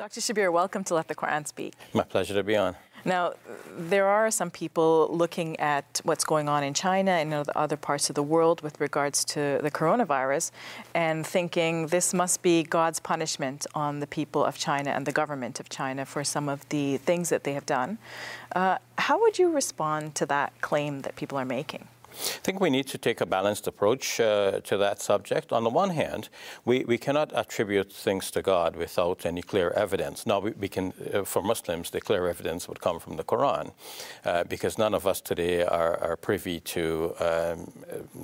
Dr. Shabir, welcome to Let the Quran Speak. My pleasure to be on. Now, there are some people looking at what's going on in China and other parts of the world with regards to the coronavirus and thinking this must be God's punishment on the people of China and the government of China for some of the things that they have done. Uh, how would you respond to that claim that people are making? I think we need to take a balanced approach uh, to that subject. On the one hand, we, we cannot attribute things to God without any clear evidence. Now, we, we can, uh, for Muslims, the clear evidence would come from the Quran, uh, because none of us today are, are privy to um,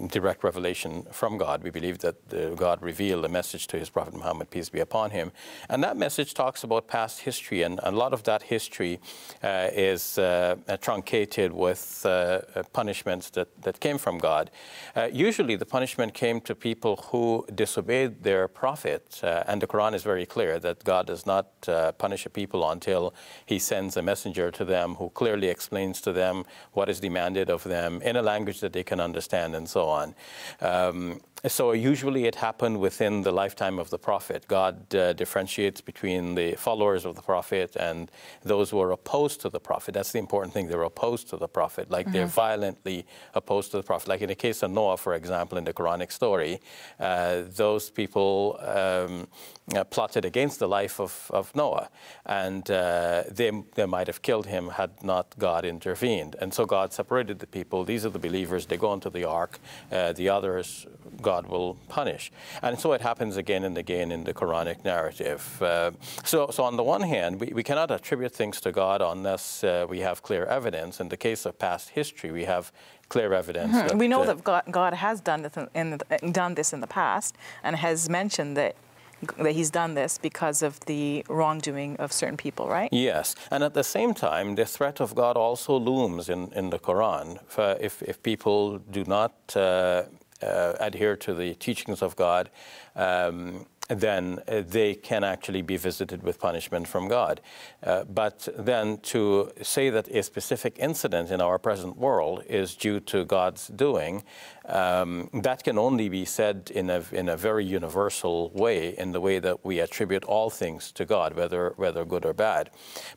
direct revelation from God. We believe that God revealed a message to his Prophet Muhammad, peace be upon him. And that message talks about past history, and a lot of that history uh, is uh, truncated with uh, punishments that, that came from God. Uh, usually, the punishment came to people who disobeyed their prophet, uh, and the Quran is very clear that God does not uh, punish a people until He sends a messenger to them who clearly explains to them what is demanded of them in a language that they can understand, and so on. Um, so usually it happened within the lifetime of the prophet. God uh, differentiates between the followers of the prophet and those who are opposed to the prophet. That's the important thing. They're opposed to the prophet, like mm-hmm. they're violently opposed to the prophet. Like in the case of Noah, for example, in the Quranic story, uh, those people um, uh, plotted against the life of, of Noah, and uh, they, they might have killed him had not God intervened. And so God separated the people. These are the believers. They go into the ark. Uh, the others God will punish. And so it happens again and again in the Quranic narrative. Uh, so, so, on the one hand, we, we cannot attribute things to God unless uh, we have clear evidence. In the case of past history, we have clear evidence. Mm-hmm. That, we know uh, that God, God, has done this in, the, done this in the past and has mentioned that that he's done this because of the wrongdoing of certain people, right? Yes. And at the same time, the threat of God also looms in, in the Quran. If, if people do not uh, adhere to the teachings of God, um, then uh, they can actually be visited with punishment from God. Uh, but then to say that a specific incident in our present world is due to God's doing, um, that can only be said in a, in a very universal way, in the way that we attribute all things to God, whether, whether good or bad.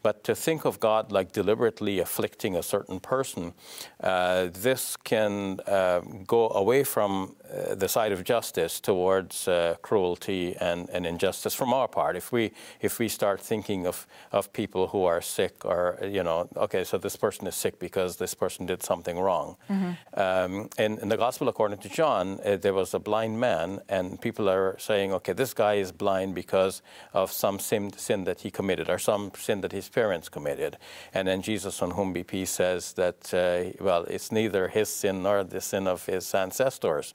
But to think of God like deliberately afflicting a certain person, uh, this can uh, go away from uh, the side of justice towards uh, cruelty and, and, injustice from our part. If we if we start thinking of, of people who are sick, or you know, okay, so this person is sick because this person did something wrong. Mm-hmm. Um, in, in, the Gospel according to John, uh, there was a blind man, and people are saying, okay, this guy is blind because of some sin, sin that he committed, or some sin that his parents committed. And then Jesus, on whom be peace, says that uh, well, it's neither his sin nor the sin of his ancestors.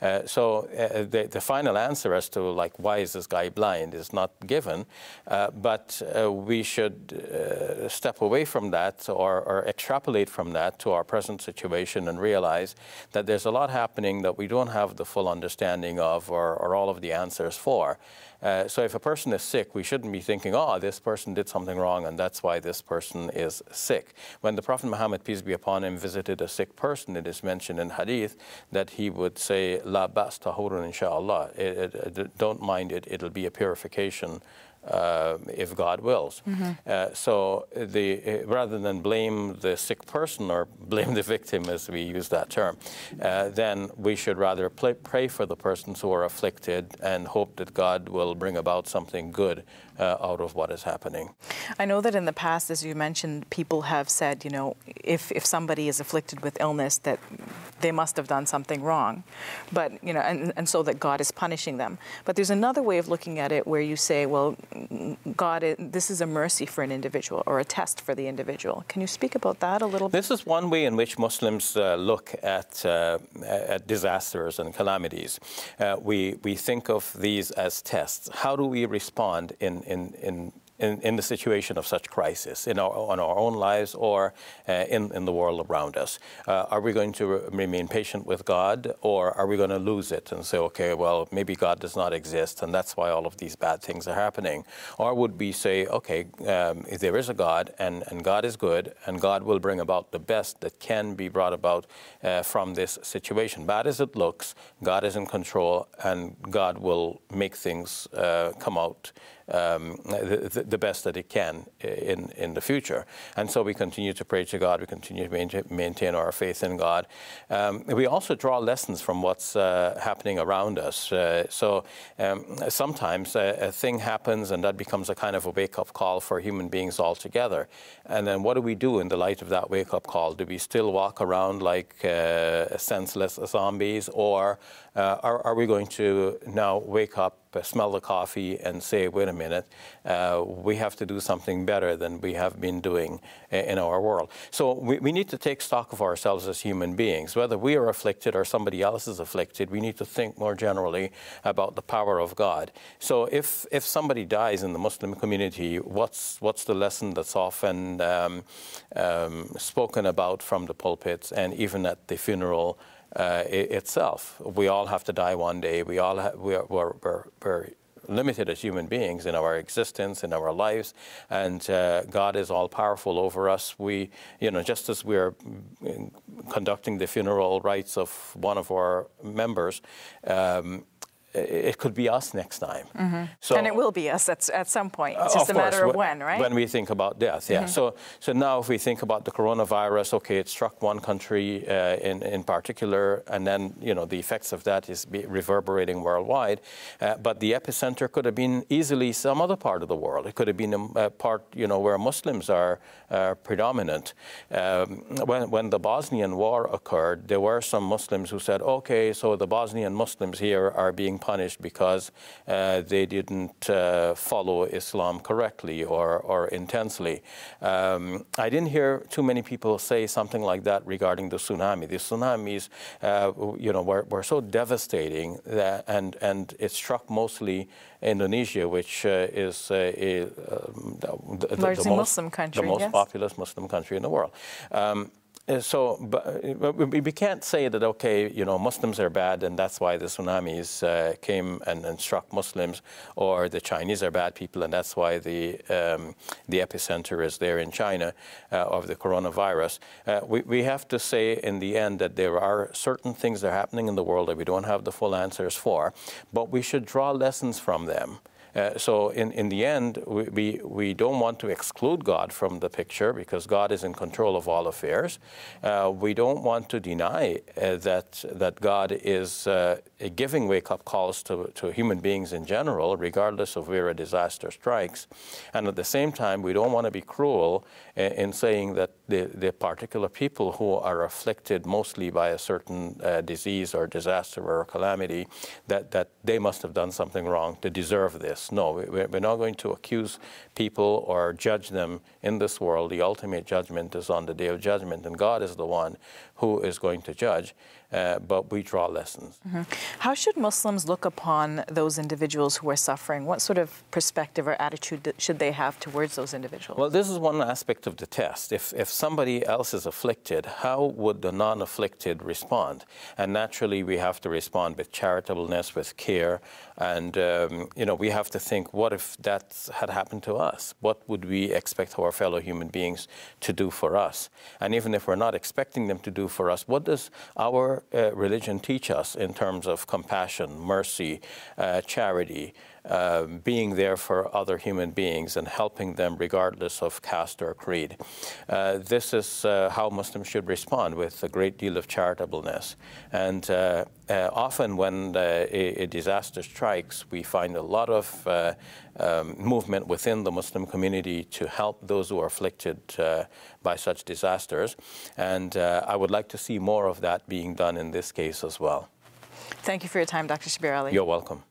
Uh, so uh, the, the, final answer as to like why is this guy blind is not given, uh, but we should step away from that or, or, extrapolate from that to our present situation and realize that there's a lot happening that we don't have the full understanding of or, or all of the answers for. Uh, so if a person is sick, we shouldn't be thinking, oh, this person did something wrong and that's why this person is sick. When the Prophet Muhammad, peace be upon him, visited a sick person, it is mentioned in hadith that he would say, La bas tahurun inshallah. don't mind it, it'll be a purification uh, if God wills. Mm-hmm. Uh, so the, uh, rather than blame the sick person or blame the victim, as we use that term, uh, then we should rather play, pray for the persons who are afflicted and hope that God will bring about something good uh, out of what is happening. I know that in the past, as you mentioned, people have said, you know, if, if somebody is afflicted with illness, that they must have done something wrong, but you know, and, and so that God is punishing them. But there's another way of looking at it where you say, well, God, this is a mercy for an individual or a test for the individual. Can you speak about that a little bit? This is one way in which Muslims uh, look at, uh, at disasters and calamities. Uh, we, we think of these as tests. How do we respond in, in, in in, in the situation of such crisis in our, in our own lives or uh, in, in the world around us? Uh, are we going to re- remain patient with God or are we going to lose it and say, okay, well, maybe God does not exist and that's why all of these bad things are happening? Or would we say, okay, um, if there is a God and, and God is good and God will bring about the best that can be brought about uh, from this situation? Bad as it looks, God is in control and God will make things uh, come out um, the, the, the best that it can in, in the future. And so we continue to pray to God, we continue to maintain our faith in God. Um, we also draw lessons from what's uh, happening around us. Uh, so um, sometimes a, a, thing happens and that becomes a kind of a wake up call for human beings altogether. And then what do we do in the light of that wake up call? Do we still walk around like uh, senseless zombies, or uh, are, are we going to now wake up? Uh, smell the coffee and say, wait a minute, uh, we have to do something better than we have been doing in our world. So we, we need to take stock of ourselves as human beings. Whether we are afflicted or somebody else is afflicted, we need to think more generally about the power of God. So if, if somebody dies in the Muslim community, what's, what's the lesson that's often um, um, spoken about from the pulpits and even at the funeral? Uh, itself. We all have to die one day. We all ha- we are, we're, we're, we're, limited as human beings in our existence, in our lives, and uh, God is all powerful over us. We, you know, just as we're conducting the funeral rites of one of our members. Um, it could be us next time. Mm-hmm. So, and it will be us at, at some point. It's just a matter of when, right? When we think about death, yeah. Mm-hmm. So, so now if we think about the coronavirus, okay, it struck one country uh, in, in particular, and then, you know, the effects of that is reverberating worldwide. Uh, but the epicenter could have been easily some other part of the world. It could have been a, a part, you know, where Muslims are uh, predominant. Um, when, when the Bosnian War occurred, there were some Muslims who said, okay, so the Bosnian Muslims here are being punished because uh, they didn't uh, follow Islam correctly or, or intensely. Um, I didn't hear too many people say something like that regarding the tsunami. The tsunamis, uh, you know, were, were so devastating that, and, and it struck mostly Indonesia, which uh, is uh, a, um, the, the, most, Muslim country, the most yes. populous Muslim country in the world. Um, so but uh, we can't say that okay you know Muslims are bad and that's why the tsunamis uh, came and, and, struck Muslims or the Chinese are bad people and that's why the um, the epicenter is there in China uh, of the coronavirus. Uh, we, we have to say in the end that there are certain things that are happening in the world that we don't have the full answers for but we should draw lessons from them uh, so in, in the end, we, we, we, don't want to exclude God from the picture because God is in control of all affairs. Uh, we don't want to deny uh, that, that God is uh, giving wake-up calls to, to human beings in general, regardless of where a disaster strikes. And at the same time, we don't want to be cruel in, in saying that the, the, particular people who are afflicted mostly by a certain uh, disease or disaster or calamity, that, that they must have done something wrong to deserve this. No, we're not going to accuse people or judge them in this world. The ultimate judgment is on the day of judgment, and God is the one who is going to judge. Uh, but we draw lessons. Mm-hmm. How should Muslims look upon those individuals who are suffering? What sort of perspective or attitude should they have towards those individuals? Well, this is one aspect of the test. If, if somebody else is afflicted, how would the non afflicted respond? And naturally, we have to respond with charitableness, with care. And, um, you know, we have to think what if that had happened to us? What would we expect our fellow human beings to do for us? And even if we're not expecting them to do for us, what does our uh, religion teach us in terms of compassion, mercy, uh, charity, uh, being there for other human beings and helping them regardless of caste or creed. Uh, this is uh, how Muslims should respond with a great deal of charitableness. And uh, uh, often when a, a, disaster strikes, we find a lot of um, movement within the Muslim community to help those who are afflicted by such disasters. And I would like to see more of that being done in this case as well. Thank you for your time, Dr. Shabir Ally. You're welcome.